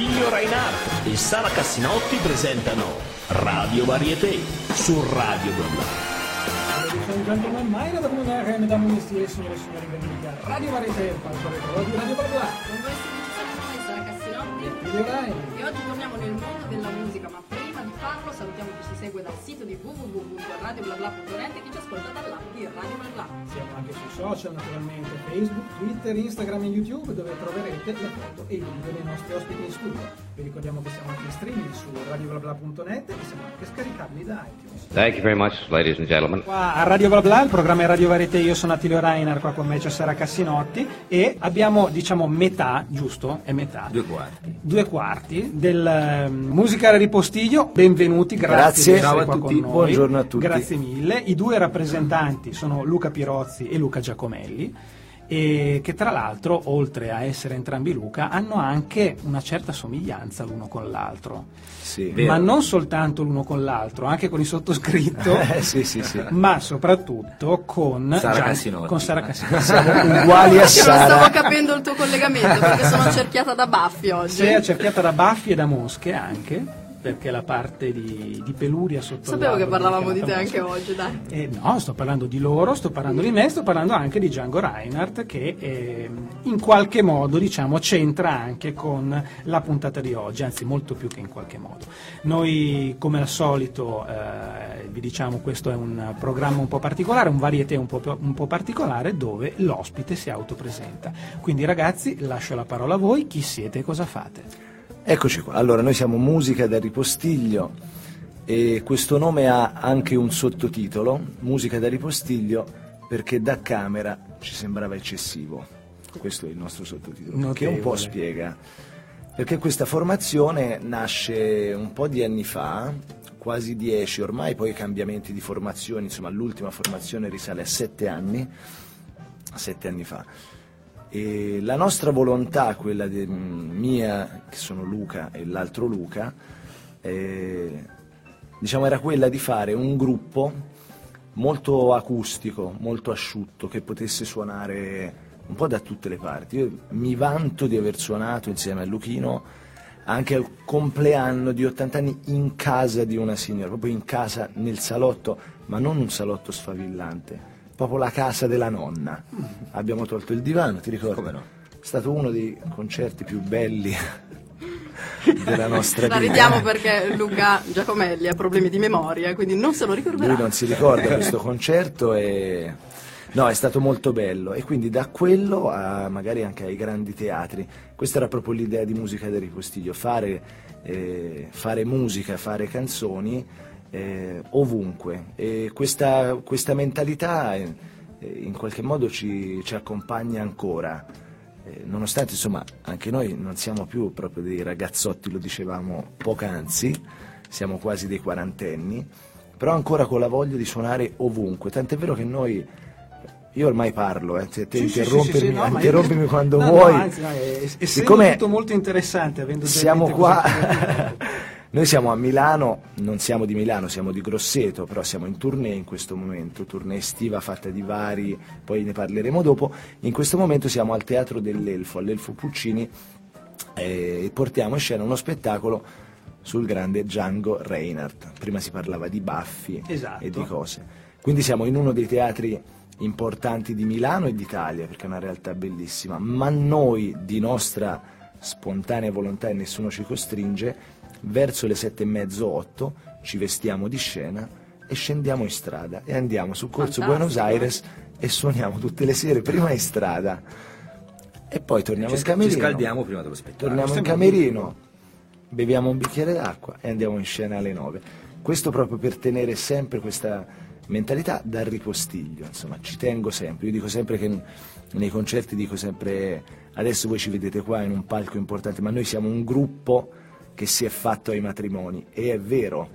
Attilio Reinhardt e Sara Cassinotti presentano Radio Varieté su Radio Blabla. Ladies and gentlemen, meine Damen und Herren, Mesdames et Messieurs, signore e signori, benvenuti a Radio Varieté, il palco di Radio Blabla. Con voi noi, Sara Cassinotti. Attilio Rai. E oggi torniamo nel mondo della musica, ma farlo salutiamo chi ci segue dal sito di www.radioblabla.net e chi ci ascolta dall'app di Radio Blabla. Siamo anche sui social, naturalmente, Facebook, Twitter, Instagram e YouTube, dove troverete le foto e i video dei nostri ospiti in studio. Vi ricordiamo che siamo anche in streaming su radioblabla.net e siamo anche scaricabili da iTunes. Thank you very much, ladies and gentlemen. Qua a Radio Bla Bla, il programma è Radio Varieté, io sono Attilio Reiner, qua con me c'è Sara Cassinotti e abbiamo diciamo metà, giusto? È metà. Due quarti. Due quarti del eh, Musicale Ripostiglio, benvenuti, grazie, Grazie. Ciao a tutti, con noi. buongiorno a tutti. Grazie mille. I due rappresentanti sono Luca Pirozzi e Luca Giacomelli e che tra l'altro, oltre a essere entrambi Luca, hanno anche una certa somiglianza l'uno con l'altro. Sì. Ma non soltanto l'uno con l'altro, anche con il sottoscritto, Eh, sì, sì, ma soprattutto con Sara Gian- Cassinotti. Con Sara Cassinotti. Siamo uguali a Io non stavo Sara. capendo il tuo collegamento perché sono cerchiata da baffi oggi. Sei accerchiata da baffi e da mosche anche, perché la parte di, di peluria sotto Sapevo che parlavamo di te anche oggi, dai. Eh, no, sto parlando di loro, sto parlando di me, sto parlando anche di Django Reinhardt che eh, in qualche modo diciamo c'entra anche con la puntata di oggi, anzi molto più che in qualche modo. Noi come al solito eh, vi diciamo questo è un programma un po' particolare, un varieté un po', un po' particolare dove l'ospite si autopresenta. Quindi ragazzi lascio la parola a voi, chi siete e cosa fate? Eccoci qua. Allora, noi siamo Musica da Ripostiglio e questo nome ha anche un sottotitolo, Musica da Ripostiglio, perché da camera ci sembrava eccessivo. Questo è il nostro sottotitolo, che un po' Notevole. spiega. Perché questa formazione nasce un po' di anni fa, quasi dieci ormai, poi cambiamenti di formazione, insomma l'ultima formazione risale a sette anni, sette anni fa. E la nostra volontà, quella de- mia, che sono Luca e l'altro Luca, eh, diciamo era quella di fare un gruppo molto acustico, molto asciutto, che potesse suonare un po' da tutte le parti. Io mi vanto di aver suonato insieme a Luchino anche al compleanno di 80 anni in casa di una signora, proprio in casa nel salotto, ma non un salotto sfavillante, proprio la casa della nonna. Abbiamo tolto il divano, ti ricordi? Come no? È stato uno dei concerti più belli della nostra La vita. ridiamo perché Luca Giacomelli ha problemi di memoria, quindi non se lo ricorderà. Lui non si ricorda questo concerto e... No, è stato molto bello e quindi da quello a magari anche ai grandi teatri. Questa era proprio l'idea di musica del ripostiglio, fare, eh, fare musica, fare canzoni eh, ovunque. E questa, questa mentalità eh, in qualche modo ci, ci accompagna ancora. Eh, nonostante insomma anche noi non siamo più proprio dei ragazzotti, lo dicevamo poc'anzi, siamo quasi dei quarantenni, però ancora con la voglia di suonare ovunque, tant'è vero che noi, io ormai parlo, eh, te, te Sì, interrompermi, sì, sì, no, interrompimi io- quando no, no, vuoi. anzi, no, è, è- molto interessante, avendo siamo qua, noi siamo a Milano, non siamo di Milano, siamo di Grosseto, però siamo in tournée in questo momento, tournée estiva fatta di vari, poi ne parleremo dopo. In questo momento siamo al Teatro dell'Elfo, all'Elfo Puccini, eh, e portiamo in scena uno spettacolo sul grande Django Reinhardt. Prima si parlava di baffi Esatto. e di cose. Quindi siamo in uno dei teatri importanti di Milano e d'Italia, perché è una realtà bellissima, ma noi di nostra spontanea volontà e nessuno ci costringe, verso le sette e mezzo, otto, ci vestiamo di scena e scendiamo in strada e andiamo su Corso. Buenos Aires e suoniamo tutte le sere, prima in strada e poi torniamo Ci, in sca- ci camerino. scaldiamo prima dello spettacolo. Torniamo in camerino, beviamo un bicchiere d'acqua e andiamo in scena alle 9. Questo proprio per tenere sempre questa mentalità dal ripostiglio, insomma, ci tengo sempre. Io dico sempre che nei concerti dico sempre adesso voi ci vedete qua in un palco importante, ma noi siamo un gruppo che si è fatto ai matrimoni e è vero.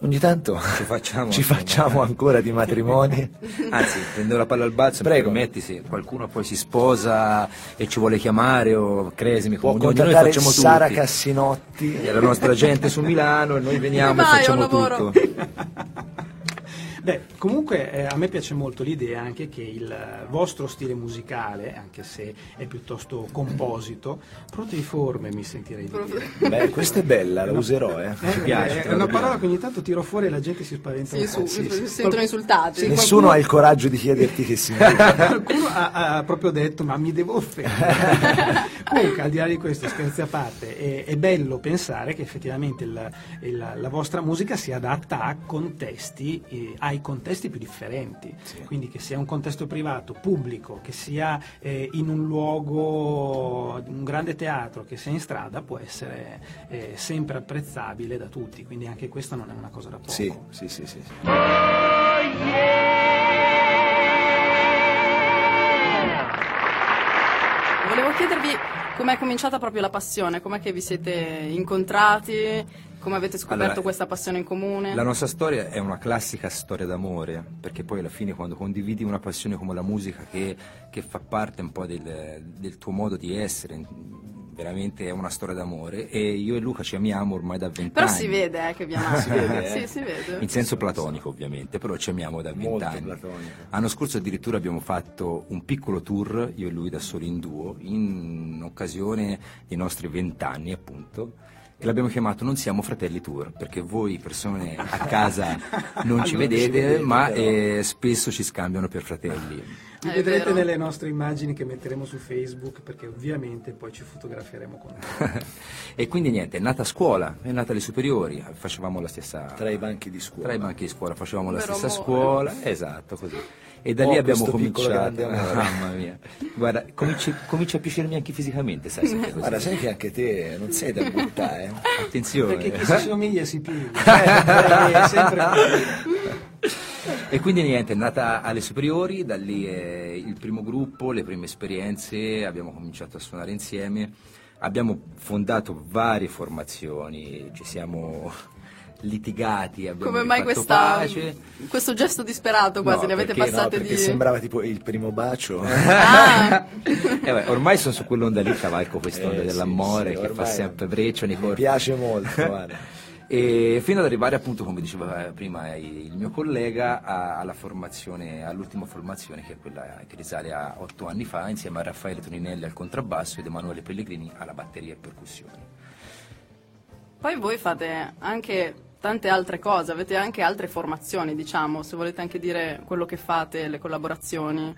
Ogni tanto Ci facciamo, ci facciamo ancora di matrimoni. Anzi, prendo la palla al balzo, Prego. permetti, se qualcuno poi si sposa e ci vuole chiamare o cresimi, Può ognuno noi contattare facciamo Sara tutti. Cassinotti. È la nostra gente su Milano e noi veniamo Vai, e facciamo tutto. Beh, comunque eh, a me piace molto l'idea anche che il vostro stile musicale, anche se è piuttosto composito, proteiforme mi sentirei di dire. Beh, questa è bella, la userò, eh. Eh, piace, è una parola che ogni tanto tiro fuori e la gente si spaventa Sì, un su, po'. si Sì, sì. sentono insultati. Sì, Nessuno ha il coraggio di chiederti che significa. Qualcuno ha, ha proprio detto ma mi devo offendere. Comunque al di là di questo, scherzi a parte, è, è bello pensare che effettivamente il- il- la vostra musica sia adatta a contesti, eh, ai contesti più differenti. Quindi che sia un contesto privato, pubblico, che sia eh, in un luogo, un grande teatro, che sia in strada, può essere eh, sempre apprezzabile da tutti. Quindi anche questa non è una cosa da poco. Sì, sì, sì, sì. Volevo chiedervi com'è cominciata proprio la passione, com'è che vi siete incontrati, come avete scoperto Allora, questa passione in comune. La nostra storia è una classica storia d'amore, perché poi alla fine quando condividi una passione come la musica che, che fa parte un po' del, del tuo modo di essere, veramente è una storia d'amore e io e Luca ci amiamo ormai da vent'anni. Però si vede eh, che vi amate. Si vede, eh? Sì, si vede. In senso platonico ovviamente, però ci amiamo da vent'anni. L'anno scorso addirittura abbiamo fatto un piccolo tour, io e lui da soli in duo, in occasione dei nostri vent'anni appunto, e l'abbiamo chiamato Non siamo fratelli tour, perché voi persone a casa non ci Non ci vedete, vedete, ma eh, spesso ci scambiano per fratelli. Vi È vedrete vero. nelle nostre immagini che metteremo su Facebook perché ovviamente poi ci fotograferemo con voi. e quindi niente, è nata a scuola, è nata alle superiori, facevamo la stessa... Tra i banchi di scuola. tra i banchi di scuola facevamo la stessa amore. scuola, esatto così. E da Oh, lì abbiamo cominciato. Mamma mia. Guarda, cominci- comincia a piacermi anche fisicamente, sai, sempre così. Guarda, sai che anche te non sei da buttare, eh? Attenzione. Perché chi si somiglia si piglia. Sempre così. E quindi niente, è nata alle superiori, da lì è il primo gruppo, le prime esperienze, abbiamo cominciato a suonare insieme, abbiamo fondato varie formazioni, ci siamo litigati, abbiamo Come mai questa, pace. questo gesto disperato quasi? No, ne avete perché- No, passate perché di... sembrava tipo il primo bacio. Ah, Eh beh, ormai sono su quell'onda lì, cavalco quest'onda Eh, sì, dell'amore sì, che fa sempre breccia nei Mi corpi. piace molto. E fino ad arrivare appunto, come diceva prima il mio collega, alla formazione, all'ultima formazione che è quella che risale a otto anni fa, insieme a Raffaele Toninelli al contrabbasso ed Emanuele Pellegrini alla batteria e percussioni. Poi voi fate anche tante altre cose, avete anche altre formazioni, diciamo, se volete anche dire quello che fate, le collaborazioni.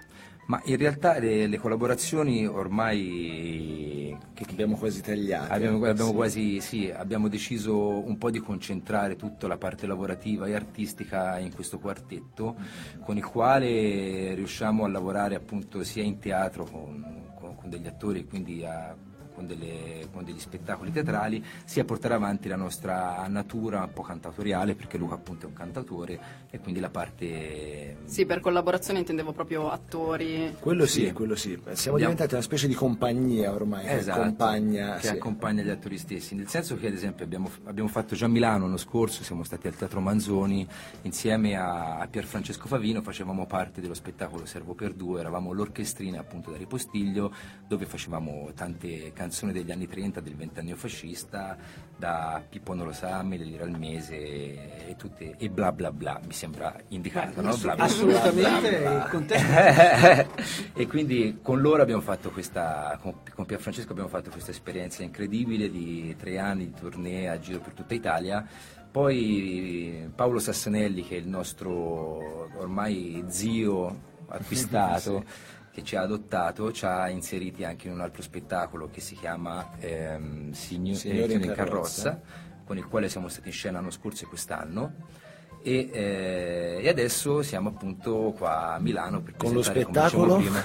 Ma in realtà le, le collaborazioni ormai che, Abbiamo quasi tagliato. Abbiamo, abbiamo Sì. quasi, sì, abbiamo deciso un po' di concentrare tutta la parte lavorativa e artistica in questo quartetto, con il quale riusciamo a lavorare appunto sia in teatro con, con- con degli attori, quindi a- con, delle- con degli spettacoli teatrali, sia portare avanti la nostra natura un po' cantatoriale, perché Luca appunto è un cantatore, e quindi la parte... Sì, per collaborazione intendevo proprio attori. Quello sì, Sì. quello sì. Siamo Abbiamo- diventati una specie di compagnia ormai, che Esatto, accompagna. che sì. accompagna gli attori stessi, nel senso che ad esempio abbiamo, abbiamo fatto già a Milano l'anno scorso, siamo stati al Teatro Manzoni insieme a, a Pier Francesco Favino, facevamo parte dello spettacolo Servo per due, eravamo l'orchestrina appunto da Ripostiglio dove facevamo tante canzoni degli anni 30 del ventennio fascista, da Pippo non lo sa, Melilla al mese e, tutte, e bla bla bla, mi sembra indicato, no? Bla bla bla. Assolutamente il contesto e quindi con loro abbiamo fatto questa, con, con Pierfrancesco abbiamo fatto questa esperienza incredibile di tre anni di tournée a giro per tutta Italia. Poi Paolo Sassanelli, che è il nostro ormai zio acquistato, che ci ha adottato, ci ha inseriti anche in un altro spettacolo che si chiama ehm, Signo- Signori eh, in carrozza. carrozza, con il quale siamo stati in scena l'anno scorso e quest'anno. E, eh, e adesso siamo appunto qua a Milano per Con lo spettacolo? prima,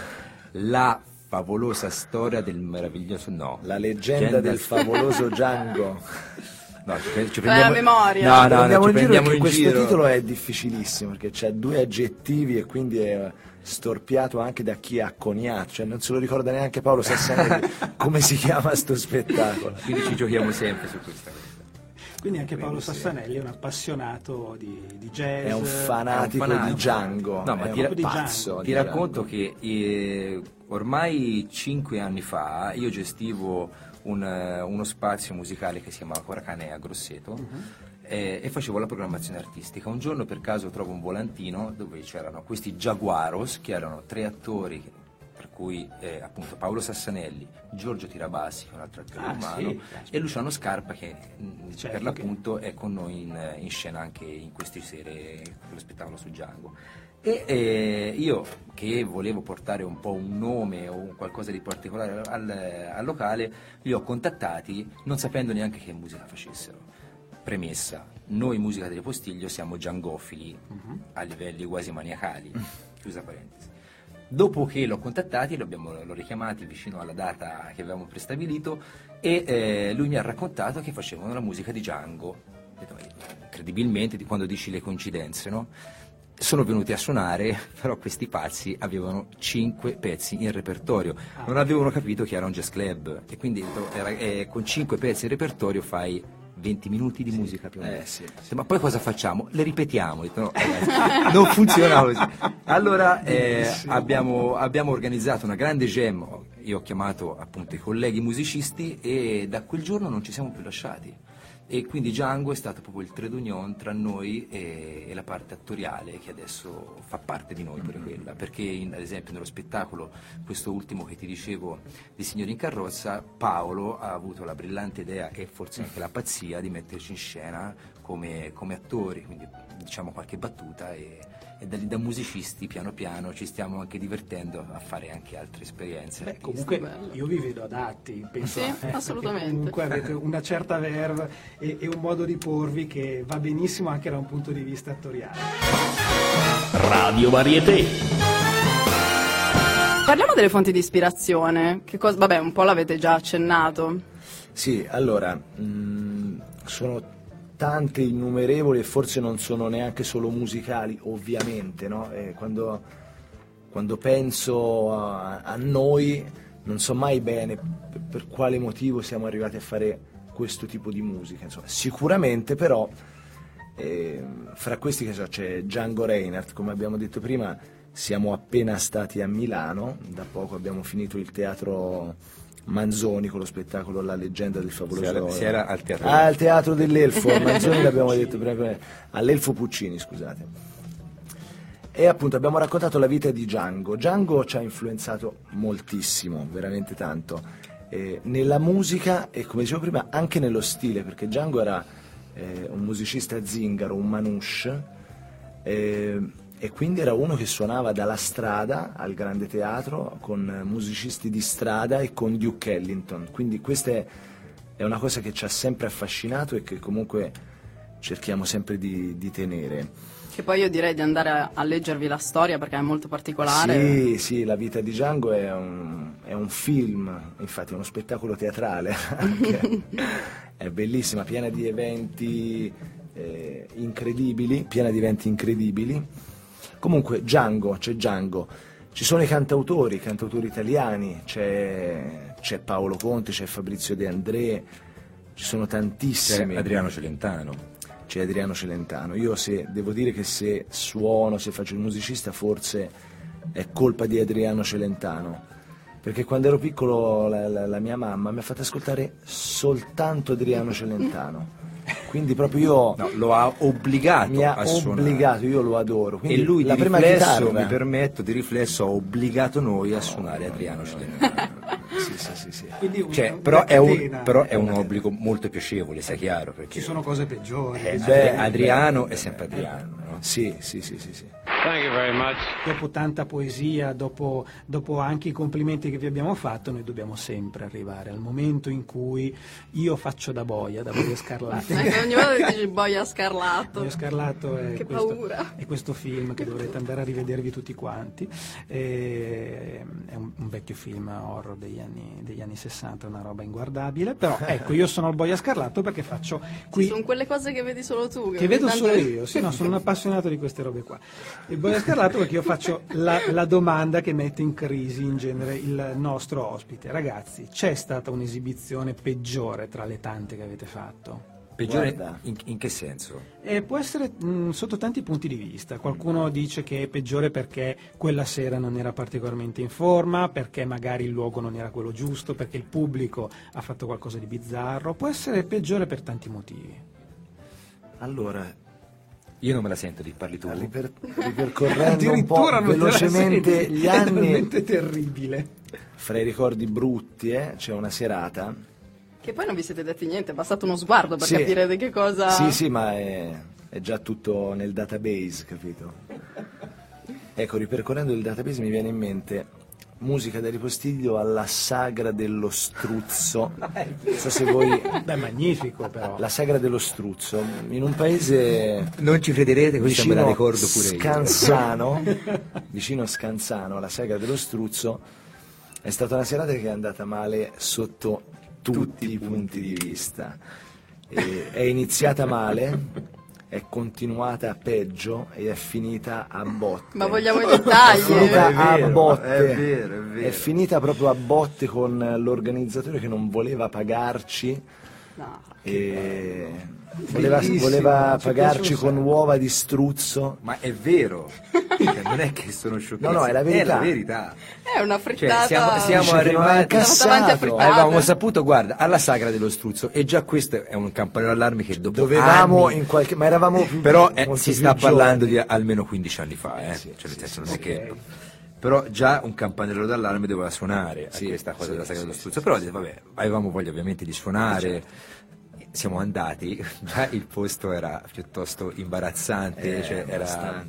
la favolosa storia del meraviglioso no La leggenda del favoloso Django. no, ci, pre- ci Vai a memoria. no no, no, Prendiamo ci in giro prendiamo in questo giro titolo è difficilissimo perché c'ha due aggettivi e quindi è storpiato anche da chi ha coniato, cioè non se lo ricorda neanche Paolo Sassanelli come si chiama sto spettacolo. quindi ci giochiamo sempre su questa cosa Quindi anche Paolo Sassanelli è un appassionato di, di jazz. È un fanatico, È un fanatico. di Django, No, ma è ti ra- di pazzo. Ti di racconto Django. che eh, ormai cinque anni fa io gestivo un, eh, uno spazio musicale che si chiamava Coracane a Grosseto, eh, e facevo la programmazione artistica. Un giorno per caso trovo un volantino dove c'erano questi Jaguaros, che erano tre attori, tra cui eh, appunto Paolo Sassanelli, Giorgio Tirabassi, che è un altro attore Ah, umano, sì. e Luciano Scarpa, che mh, Certo, per l'appunto è con noi in, in scena anche in queste sere, quello spettacolo su Django. E eh, io che volevo portare un po' un nome o un qualcosa di particolare al, al locale, li ho contattati non sapendo neanche che musica facessero. Premessa, noi musica delle Postiglio siamo giangofili a livelli quasi maniacali, chiusa parentesi. Dopo che l'ho contattati, l'ho, richiamati vicino alla data che avevamo prestabilito e eh, lui mi ha raccontato che facevano la musica di Django. Ho detto, "Ma Incredibilmente, di quando dici le coincidenze, no? Sono venuti a suonare, però questi pazzi avevano cinque pezzi in repertorio. Non avevano capito che era un jazz club e quindi era- eh, con cinque pezzi in repertorio fai 20 minuti di musica più o meno. Eh, sì. Sì, Ma poi cosa facciamo? Le ripetiamo. No, ragazzi, non funziona così. Allora eh, abbiamo, abbiamo organizzato una grande jam. Io ho chiamato appunto i colleghi musicisti e da quel giorno non ci siamo più lasciati. E quindi Django è stato proprio il trade union tra noi e, e la parte attoriale che adesso fa parte di noi pure quella. Perché in- ad esempio nello spettacolo, questo ultimo che ti dicevo di Signori in carrozza, Paolo ha avuto la brillante idea e forse anche la pazzia di metterci in scena come, come attori, quindi diciamo qualche battuta e, e da da musicisti piano piano ci stiamo anche divertendo a fare anche altre esperienze. Beh, comunque bello. io vi vedo adatti, penso Sì, eh, assolutamente. Comunque avete una certa verve e, e un modo di porvi che va benissimo anche da un punto di vista attoriale. Radio Varieté. Parliamo delle fonti di ispirazione. Che cosa, vabbè, un po' l'avete già accennato. Sì, allora, mh, sono tante, innumerevoli e forse non sono neanche solo musicali, ovviamente, no? Eh, quando, quando penso a, a noi non so mai bene per, per quale motivo siamo arrivati a fare questo tipo di musica, insomma, sicuramente però eh, fra questi che so, c'è Django Reinhardt, come abbiamo detto prima, siamo appena stati a Milano, da poco abbiamo finito il teatro Manzoni con lo spettacolo La leggenda del favoloso Si era- si era al teatro Ah, al teatro dell'Elfo, Manzoni l'abbiamo detto prima, all'Elfo Puccini, scusate. E appunto abbiamo raccontato la vita di Django. Django ci ha influenzato moltissimo, veramente tanto, eh, nella musica e come dicevo prima anche nello stile, perché Django era eh, un musicista zingaro, un manouche, eh, e quindi era uno che suonava dalla strada al grande teatro con musicisti di strada e con Duke Ellington. Quindi questa è, è una cosa che ci ha sempre affascinato e che comunque cerchiamo sempre di, di tenere. Che poi io direi di andare a, a leggervi la storia perché è molto particolare. Sì, sì, la vita di Django è un, è un film, infatti è uno spettacolo teatrale, anche. è bellissima, piena di eventi eh, incredibili, piena di eventi incredibili. Comunque Django, c'è Django, ci sono i cantautori, i cantautori italiani, c'è, c'è Paolo Conte, c'è Fabrizio De André, ci sono tantissimi. C'è Adriano Celentano. c'è Adriano Celentano. Io se, devo dire che se suono, se faccio il musicista, forse è colpa di Adriano Celentano. Perché quando ero piccolo la, la- la mia mamma mi ha fatto ascoltare soltanto Adriano Celentano. Quindi proprio io No, lo ha obbligato mi ha a suonare. obbligato, io lo adoro. E Quindi lui la di prima riflesso, chitarra. mi permetto, di riflesso ha obbligato noi a suonare Adriano Celentano. Sì, sì, sì, sì. Cioè, una però, è un, però è un obbligo molto piacevole, sia chiaro. Perché Ci sono cose peggiori. eh, beh, Adriano è sempre Adriano. no? Sì, sì, sì, sì, sì. Thank you very much. Dopo tanta poesia, dopo, dopo anche i complimenti che vi abbiamo fatto, noi dobbiamo sempre arrivare al momento in cui io faccio da boia, da boia scarlatta. Ecco, ogni volta che dici boia scarlato. Boia Scarlatto è, Che questo, paura. è questo film che dovrete andare a rivedervi tutti quanti. E- è un, un vecchio film horror degli anni, degli anni 60, una roba inguardabile. Però ecco, io sono il Boia Scarlatto perché faccio qui Sono quelle cose che vedi solo tu. che vedo ogni solo io, sì, no, sono un appassionato di queste robe qua. Il Boia Scarlatto perché io faccio la, la domanda che mette in crisi in genere il nostro ospite. Ragazzi, c'è stata un'esibizione peggiore tra le tante che avete fatto? Peggiore in, in che senso? E può essere mh, sotto tanti punti di vista. Qualcuno dice che è peggiore perché quella sera non era particolarmente in forma, perché magari il luogo non era quello giusto, perché il pubblico ha fatto qualcosa di bizzarro. Può essere peggiore per tanti motivi. Allora, Io non me la sento di parli tu. riper- ripercorrendo un po' velocemente senti, gli è anni, veramente terribile. fra i ricordi brutti, eh, c'è una serata. Che poi non vi siete detti niente, è bastato uno sguardo per Sì. capire di che cosa... Sì, sì, ma è, è già tutto nel database, capito? Ecco, ripercorrendo il database mi viene in mente musica da ripostiglio alla sagra dello struzzo. Non so se voi... Beh, magnifico però. La sagra dello struzzo, in un paese Non ci crederete, questa me vicino la ricordo pure io. Scanzano, vicino a Scanzano, alla sagra dello struzzo, è stata una serata che è andata male sotto tutti, i punti di vista. E è iniziata male, è continuata peggio e è finita a botte. Ma vogliamo i È dettagli? finita È a vero, botte. è vero, è vero. È finita proprio a botte con l'organizzatore che non voleva pagarci No. e voleva, voleva ci pagarci con uova di struzzo. Ma è vero. Cioè, non è che sono sciocchezze. No, no, è la verità. È la verità. È una Cioè, frittata... siamo, siamo ha arrivati... Siamo. Avevamo saputo, guarda, alla sagra dello struzzo, e già questo è un campanello d'allarme che dopo Dovevamo anni- in qualche ma eravamo più Però eh, si sta parlando giovani. di almeno 15 anni fa, eh. sì, cioè, nel sì, senso, sì, non è sì. che... Però già un campanello d'allarme doveva suonare Sì, a questa cosa sì, della sagra dello struzzo. Però vabbè, avevamo voglia ovviamente di suonare. Siamo andati, già il posto era piuttosto imbarazzante, Eh, cioè era,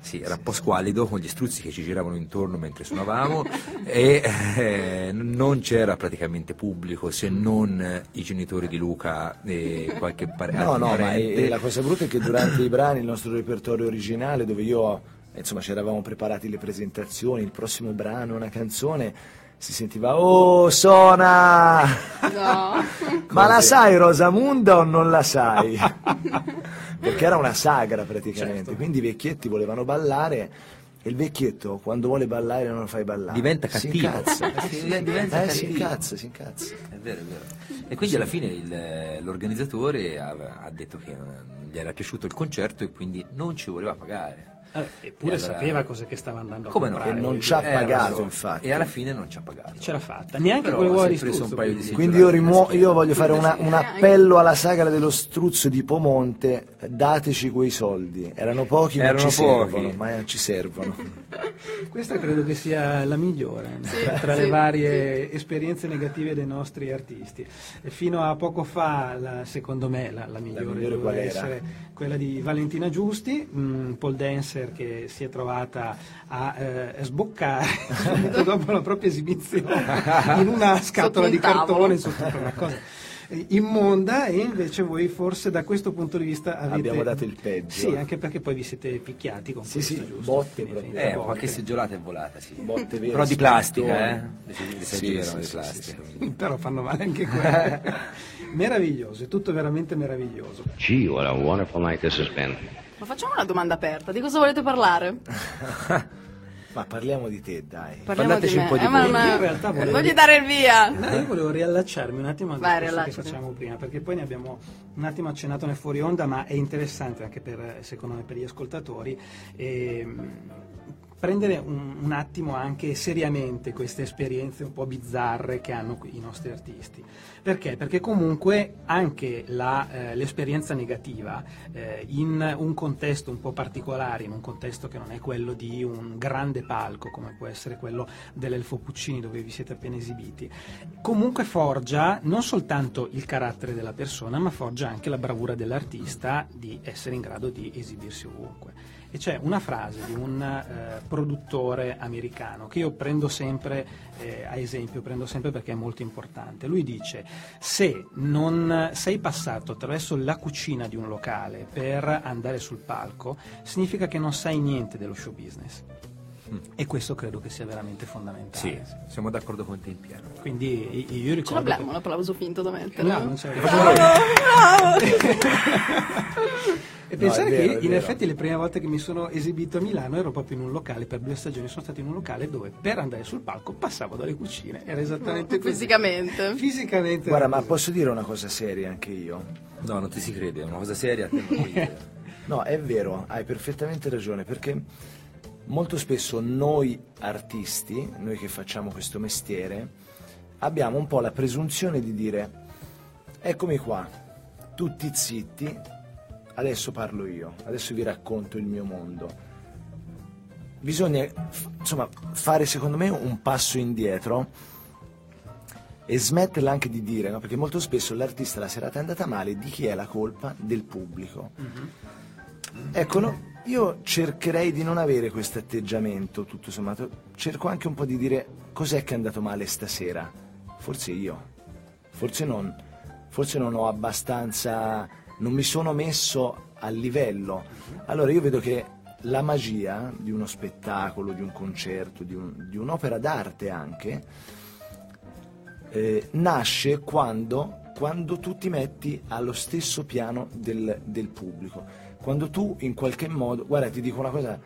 sì, era un po' squallido con gli struzzi che ci giravano intorno mentre suonavamo e eh, non c'era praticamente pubblico se non eh, i genitori di Luca e qualche pare- No, no, ma parente. eh, la cosa brutta è che durante i brani, il nostro repertorio originale, dove io, eh, insomma, ci eravamo preparati le presentazioni, il prossimo brano, una canzone, si sentiva Oh, suona! No. Ma la sai Rosamunda o non la sai? Perché era una sagra praticamente, Certo. quindi i vecchietti volevano ballare e il vecchietto quando vuole ballare non lo fai ballare. Diventa Si cattivo. incazza. Eh sì, diventa Eh, si cattivo. incazza, si incazza. È vero, è vero. E quindi alla fine il- l'organizzatore ha, ha detto che gli era piaciuto il concerto e quindi non ci voleva pagare. Eh, eppure allora- sapeva cosa che stava andando Come a no? comprare. E non voglio ci ha. Eh, pagato, so. infatti. E alla fine non ci ha pagato. Ce l'ha fatta, neanche con uova di struzzo. un paio di quindi. sì. Quindi io, rimuo- io voglio fare una- un appello alla sagra dello struzzo di Pomonte, dateci quei soldi. Erano pochi ma Erano ci pochi. servono, ma ci servono. Questa credo che sia la migliore Sì, tra sì, le varie esperienze negative dei nostri artisti. E fino a poco fa, la- secondo me, la, la migliore, migliore doveva qual era? essere quella di Valentina Giusti, un pole dancer che si è trovata a eh, sboccare subito dopo la propria esibizione in una scatola un di tavolo. cartone sotto una cosa eh, immonda e invece voi forse da questo punto di vista avete Abbiamo dato il peggio. sì anche perché poi vi siete picchiati con Sì, questo sì, giusto? botte Fine, proprio. Eh, botte. qualche seggiolata è volata, sì. Botte vere, Però di plastica, eh? Sì, sì, di plastica. però fanno male anche quelle. meraviglioso, è tutto veramente meraviglioso. Gee, what a wonderful night this has been. Ma facciamo una domanda aperta, di cosa volete parlare? Ma parliamo di te, dai. Parliamo Parlateci di me. un po' di Eh, ma- ma- Io in realtà volevo- Voglio dare il via. No, io volevo riallacciarmi un attimo Vai, discorso che facciamo prima, perché poi ne abbiamo un attimo accennato nel fuori onda, ma è interessante anche per, secondo me, per gli ascoltatori. ehm, prendere un, un attimo anche seriamente queste esperienze un po' bizzarre che hanno i nostri artisti. Perché? Perché comunque anche la, eh, l'esperienza negativa eh, in un contesto un po' particolare, in un contesto che non è quello di un grande palco come può essere quello dell'Elfo Puccini dove vi siete appena esibiti, comunque forgia non soltanto il carattere della persona, ma forgia anche la bravura dell'artista di essere in grado di esibirsi ovunque. E c'è una frase di un eh, produttore americano che io prendo sempre eh, a esempio, prendo sempre perché è molto importante. Lui dice: Se non sei passato attraverso la cucina di un locale per andare sul palco, significa che non sai niente dello show business. E questo credo che sia veramente fondamentale. Sì, siamo d'accordo con te in pieno. Quindi io- io Ce ricordo. l'abbiamo un applauso finto da mettere. No, non c'è. E pensare è vero, che in effetti le prime volte che mi sono esibito a Milano ero proprio in un locale, per due stagioni sono stato in un locale dove per andare sul palco passavo dalle cucine, era esattamente così. Fisicamente. Fisicamente. Guarda, ma posso dire una cosa seria anche io? No, non ti si crede, è una cosa seria. No, è vero, hai perfettamente ragione, perché molto spesso noi artisti, noi che facciamo questo mestiere, abbiamo un po' la presunzione di dire, eccomi qua, tutti zitti, adesso parlo io, adesso vi racconto il mio mondo. Bisogna insomma, fare secondo me un passo indietro e smetterla anche di dire, no? perché molto spesso l'artista la serata è andata male, di chi è la colpa? Del pubblico. Mm-hmm. Ecco, no, io cercherei di non avere questo atteggiamento, tutto sommato, cerco anche un po' di dire cos'è che è andato male stasera. Forse io, forse non, forse non ho abbastanza, non mi sono messo a livello. Allora io vedo che la magia di uno spettacolo, di un concerto, di, un, di un'opera d'arte anche, eh, nasce quando, quando, tu ti metti allo stesso piano del, del pubblico, quando tu in qualche modo, guarda ti dico una cosa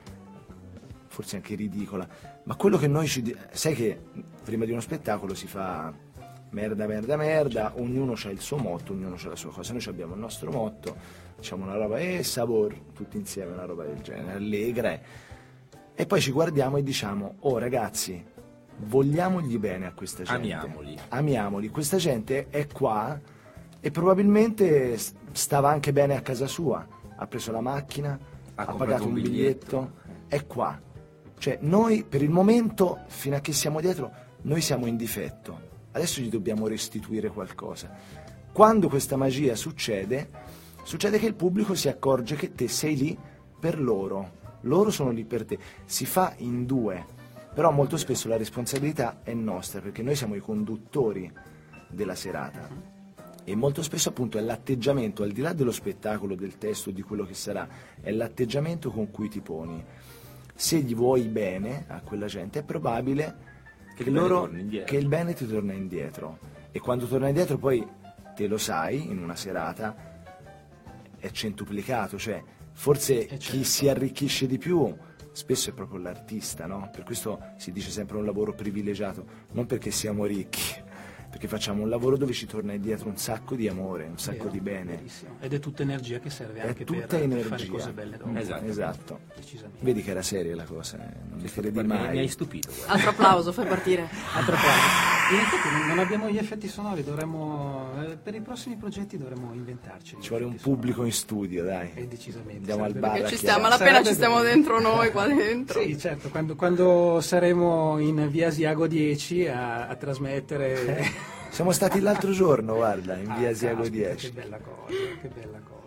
forse anche ridicola, ma quello che noi ci... sai che prima di uno spettacolo si fa merda, merda, merda, ognuno ha il suo motto, ognuno ha la sua cosa, noi abbiamo il nostro motto, diciamo una roba, e eh, sabor, tutti insieme, una roba del genere, allegra, eh. e poi ci guardiamo e diciamo, oh ragazzi, vogliamogli bene a questa gente. Amiamoli. Amiamoli. Questa gente è qua e probabilmente stava anche bene a casa sua. Ha preso la macchina, ha, ha pagato un biglietto, biglietto, è qua. Cioè, noi per il momento, fino a che siamo dietro, noi siamo in difetto. Adesso gli dobbiamo restituire qualcosa. Quando questa magia succede, succede che il pubblico si accorge che te sei lì per loro. Loro sono lì per te. Si fa in due però molto spesso la responsabilità è nostra perché noi siamo i conduttori della serata e molto spesso appunto è l'atteggiamento, al di là dello spettacolo, del testo, di quello che sarà, è l'atteggiamento con cui ti poni. Se gli vuoi bene a quella gente è probabile che, che, loro, che il bene ti torna indietro e quando torna indietro poi te lo sai in una serata è centuplicato, cioè forse certo. chi si arricchisce di più spesso è proprio l'artista, no? Per questo si dice sempre un lavoro privilegiato, non perché siamo ricchi, perché facciamo un lavoro dove ci torna indietro un sacco di amore, un sacco Vero, di bene. Verissimo. Ed è tutta energia che serve anche per, per, fare cose belle dopo. Esatto. esatto. Vedi che era seria la cosa, eh? non le credi mai. Mi hai stupito. Guarda. Altro applauso, fai partire. Altro applauso. In effetti non abbiamo gli effetti sonori, dovremmo, eh, per i prossimi progetti dovremmo inventarci. Ci vuole un pubblico sonori. in studio, dai. E decisamente. Andiamo al bar. Ci stiamo, appena ci stiamo dentro noi qua dentro. Sì, certo, quando, quando saremo in via Asiago 10 a, a trasmettere... Siamo stati l'altro giorno, guarda, in via ah, Asiago 10. Che bella cosa, che bella cosa.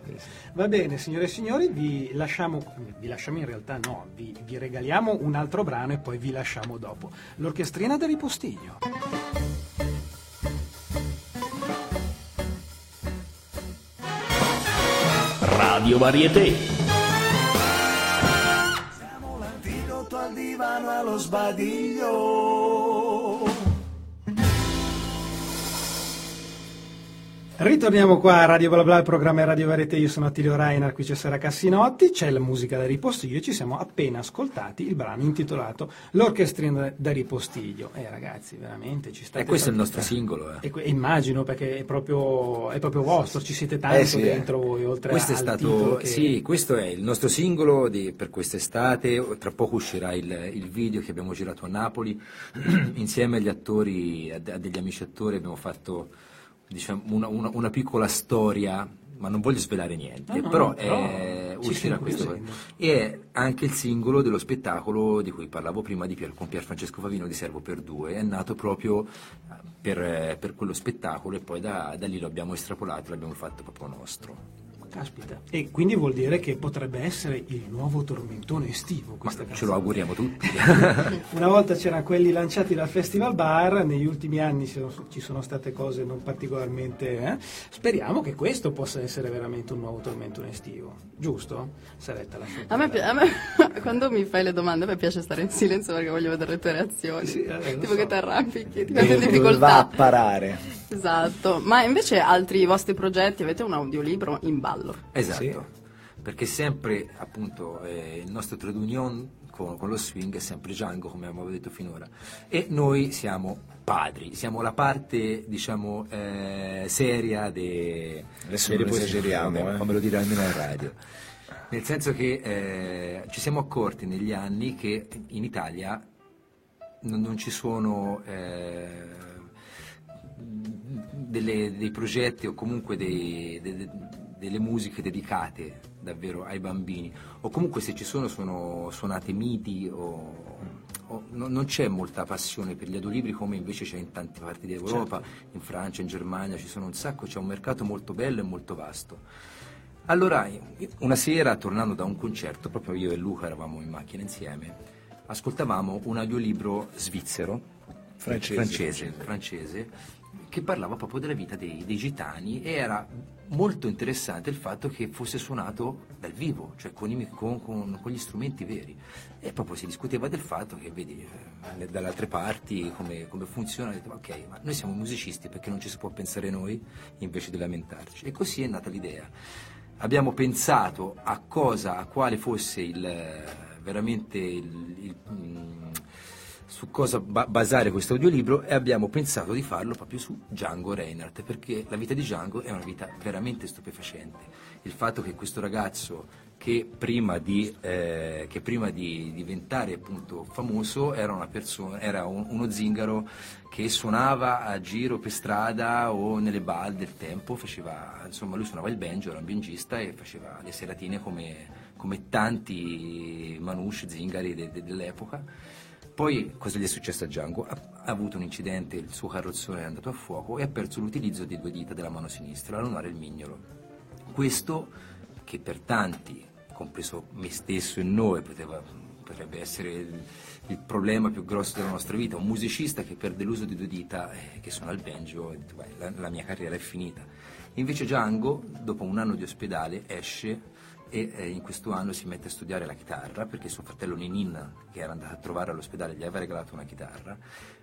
Va bene, signore e signori, vi lasciamo, vi lasciamo in realtà no, vi, vi regaliamo un altro brano e poi vi lasciamo dopo. L'orchestrina del ripostiglio. Radio Varieté. Siamo l'antidoto al divano allo sbadiglio. Ritorniamo qua a Radio Bla Bla, il programma è Radio Varete, io sono Attilio Reiner, qui c'è Sara Cassinotti, c'è la musica da ripostiglio e ci siamo appena ascoltati il brano intitolato L'orchestrina da ripostiglio. Eh ragazzi, veramente ci sta. E questo è il nostro singolo. Eh. E, immagino perché è proprio, è proprio vostro, ci siete tanto eh sì, eh. dentro voi, oltre questo è stato, che... Sì, questo è il nostro singolo di, per quest'estate, tra poco uscirà il, il, video che abbiamo girato a Napoli, insieme agli attori, a, a degli amici attori abbiamo fatto diciamo, una, una, una, piccola storia, ma non voglio svelare niente, no, però, no, è, uscirà questo. E è anche il singolo dello spettacolo di cui parlavo prima di Pier, con Pier Francesco Favino di Servo per Due, è nato proprio per, per quello spettacolo e poi da, da lì lo abbiamo estrapolato, l'abbiamo fatto proprio nostro. Caspita. E quindi vuol dire che potrebbe essere il nuovo tormentone estivo. Ma ce lo auguriamo tutti. Una volta c'erano quelli lanciati dal Festival Bar, negli ultimi anni ci sono state cose non particolarmente. Eh? Speriamo che questo possa essere veramente un nuovo tormentone estivo. Giusto? Saretta la a me, a me, quando mi fai le domande, a me piace stare in silenzio perché voglio vedere le tue reazioni. Sì, eh, tipo so. che ti arrampichi, ti metti in difficoltà. Va a parare. Esatto. Ma invece altri vostri progetti avete un audiolibro in ballo? Esatto, sì. perché sempre appunto eh, il nostro trade union con, con, lo swing è sempre Django come abbiamo detto finora e noi siamo padri, siamo la parte diciamo eh, seria de, Adesso non esageriamo, come, eh. come lo dirà almeno in radio. Nel senso che eh, ci siamo accorti negli anni che in Italia non, non ci sono eh, delle, dei progetti o comunque dei, dei, delle musiche dedicate davvero ai bambini, o comunque se ci sono sono suonate midi o, o no- non c'è molta passione per gli audiolibri come invece c'è in tante parti d'Europa, in Francia, in Germania, ci sono un sacco, c'è un mercato molto bello e molto vasto. Allora, una sera, tornando da un concerto, proprio io e Luca eravamo in macchina insieme, ascoltavamo un audiolibro svizzero, Francese. francese, francese, che parlava proprio della vita dei, dei gitani e era molto interessante il fatto che fosse suonato dal vivo, cioè con, i- con- con- con gli strumenti veri. E proprio si discuteva del fatto che, vedi, eh, dalle altre parti come, come funziona, detto, ok, ma noi siamo musicisti perché non ci si può pensare noi invece di lamentarci. E così è nata l'idea. Abbiamo pensato a cosa, a quale fosse il, eh, veramente il, il, mm, su cosa ba- basare questo audiolibro e abbiamo pensato di farlo proprio su Django Reinhardt perché la vita di Django è una vita veramente stupefacente. Il fatto che questo ragazzo che prima di, eh, che prima di diventare appunto famoso era, persona, era un- uno zingaro che suonava a giro per strada o nelle ball del tempo, faceva, insomma lui suonava il banjo, era un bangista e faceva le seratine come, come tanti manouche, zingari de- de- dell'epoca. Poi cosa gli è successo a Django? Ha, ha avuto un incidente, il suo carrozzone è andato a fuoco e ha perso l'utilizzo di due dita della mano sinistra, la lunare e il mignolo. Questo che per tanti, compreso me stesso e noi, poteva- potrebbe essere il, il problema più grosso della nostra vita, un musicista che perde l'uso di due dita, eh, che suona il banjo, e dice, "Beh, la, la mia carriera è finita. Invece Django, dopo un anno di ospedale, esce e eh, in questo anno si mette a studiare la chitarra perché suo fratello Ninin, che era andato a trovare all'ospedale, gli aveva regalato una chitarra.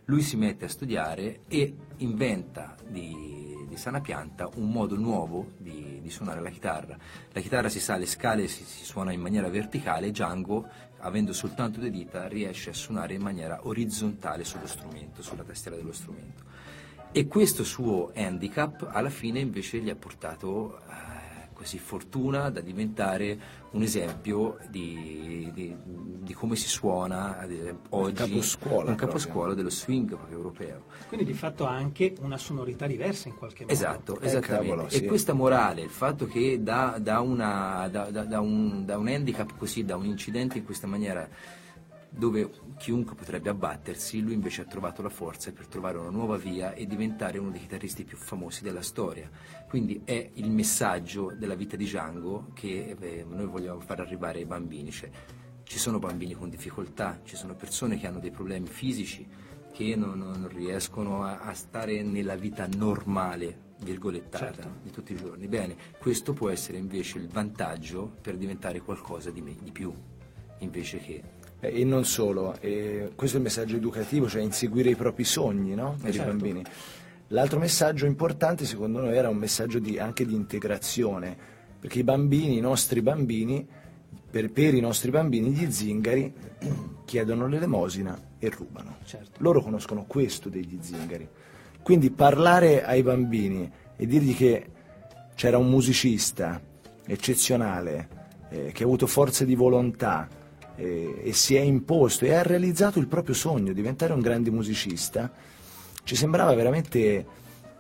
Lui si mette a studiare e inventa di, di sana pianta un modo nuovo di, di suonare la chitarra. La chitarra si sale scale e si, si suona in maniera verticale Django, avendo soltanto due dita, riesce a suonare in maniera orizzontale sullo strumento, sulla tastiera dello strumento. E questo suo handicap alla fine invece gli ha portato così fortuna da diventare un esempio di, di- di come si suona ad esempio, oggi caposcuola un caposcuola dello swing proprio europeo. Quindi di fatto ha anche una sonorità diversa in qualche modo. Esatto, Eh, esattamente. cavolo, E sì. questa morale, il fatto che da, da una- da- da- da un, da un handicap così, da un incidente in questa maniera, dove chiunque potrebbe abbattersi, lui invece ha trovato la forza per trovare una nuova via e diventare uno dei chitarristi più famosi della storia. Quindi è il messaggio della vita di Django che eh, noi vogliamo far arrivare ai bambini. Cioè, ci sono bambini con difficoltà, ci sono persone che hanno dei problemi fisici, che non, non riescono a, a stare nella vita normale, virgolettata, Certo. di tutti i giorni. Bene, questo può essere invece il vantaggio per diventare qualcosa di, me- di più, invece che... Eh, E non solo, eh, questo è il messaggio educativo, cioè inseguire i propri sogni no? per certo. i bambini. L'altro messaggio importante secondo noi era un messaggio di- anche di integrazione, perché i bambini, i nostri bambini, per, per i nostri bambini gli zingari chiedono l'elemosina e rubano. Certo. Loro conoscono questo degli zingari. Quindi parlare ai bambini e dirgli che c'era un musicista eccezionale eh, che ha avuto forze di volontà eh, e si è imposto e ha realizzato il proprio sogno, diventare un grande musicista, ci sembrava veramente,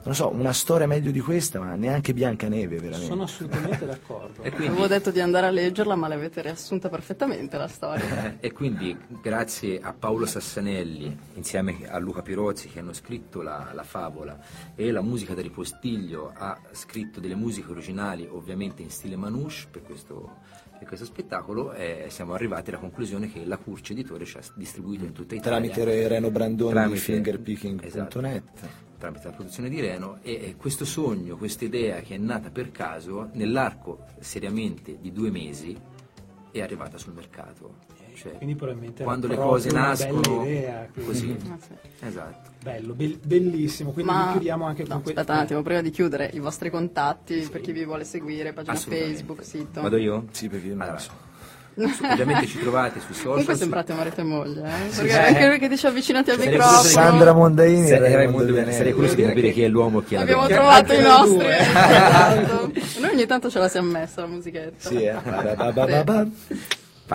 non so, una storia meglio di questa, ma neanche Biancaneve veramente. Sono assolutamente d'accordo. E quindi, Avevo detto di andare a leggerla, ma l'avete riassunta perfettamente la storia. eh, e quindi grazie a Paolo Sassanelli, insieme a Luca Pirozzi, che hanno scritto la, la favola, e la musica da ripostiglio ha scritto delle musiche originali, ovviamente in stile manouche, per questo, per questo spettacolo, eh, siamo arrivati alla conclusione che la Curci Editore ci ha distribuito in tutta Italia. Tramite Reno Brandoni Tramite- di fingerpicking.net. Esatto. tramite la produzione di Reno e e questo sogno, questa idea che è nata per caso, nell'arco seriamente di due mesi è arrivata sul mercato. Cioè, Quindi probabilmente quando le cose nascono bella idea, così. Ah, sì. Esatto. Bello, bel- bellissimo. Quindi Ma chiudiamo anche no, con que- aspetta un attimo, prima di chiudere, i vostri contatti per chi vi vuole seguire, pagina. Facebook, sito. Vado io? Sì, perché io non Allora, lo so. Ovviamente ci trovate sui social. Comunque sembrate marito e moglie, eh? Sì, Perché sì. anche perché dici avvicinati al Sarei microfono. Sandra Mondaini e Sarei, Raimondo Vianelli. sarei curioso di capire chi è l'uomo e chi è la Abbiamo trovato i nostri. esatto. Noi ogni tanto ce la siamo messa la musichetta. Sì, eh.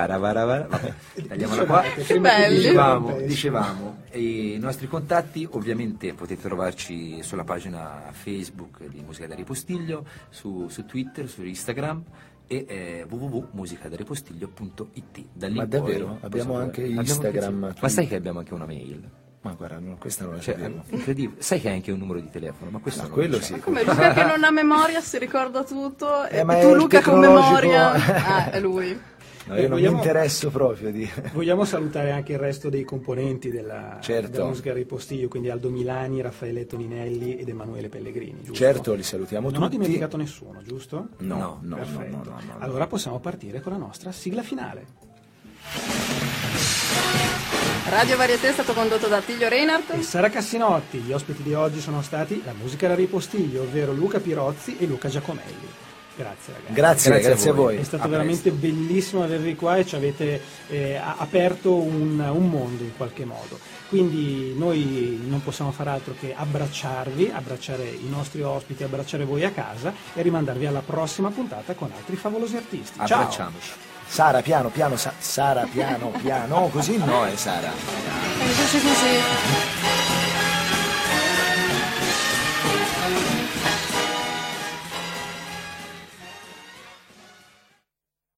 Ba, ba, ba, ba. Paravarava- Vabbè, tagliamola qua. Che belli. Dicevamo, dicevamo, i nostri contatti ovviamente potete trovarci sulla pagina Facebook di Musica da Ripostiglio, su, su Twitter, su Instagram e eh, www.musicadaripostiglio.it. Da lì Ma davvero? poi- Abbiamo poi- anche abbiamo Instagram, sì. Ma sai che abbiamo anche una mail? Ma guarda, no, questa non la Cioè, è incredibile. Sai che hai anche un numero di telefono, ma questo Ah, non quello sì. Come Luca che non ha memoria si ricorda tutto Eh, e ma tu Luca con memoria ah, è lui No, io non vogliamo- mi interesso proprio di... Vogliamo salutare anche il resto dei componenti della, Certo. della musica ripostiglio, quindi Aldo Milani, Raffaele Toninelli ed Emanuele Pellegrini, giusto? Certo, li salutiamo Non ho tutti. dimenticato nessuno, giusto? No, No, no, no, Perfetto. no, no, no. Allora possiamo partire con la nostra sigla finale. Radio Varieté è stato condotto da Tiglio E Reinhardt Sara Cassinotti, gli ospiti di oggi sono stati la musica da ripostiglio, ovvero Luca Pirozzi e Luca Giacomelli. Grazie ragazzi. Grazie, Grazie a grazie a voi. voi. È stato A veramente bellissimo avervi qua e ci avete eh, a- aperto un, un mondo in qualche modo. Quindi noi non possiamo fare altro che abbracciarvi, abbracciare i nostri ospiti, abbracciare voi a casa e rimandarvi alla prossima puntata con altri favolosi artisti. Ciao! Abbracciamoci. Sara, piano, piano, Sa- Sara, piano, piano. Così no, è Sara. Eh, sì, sì, sì.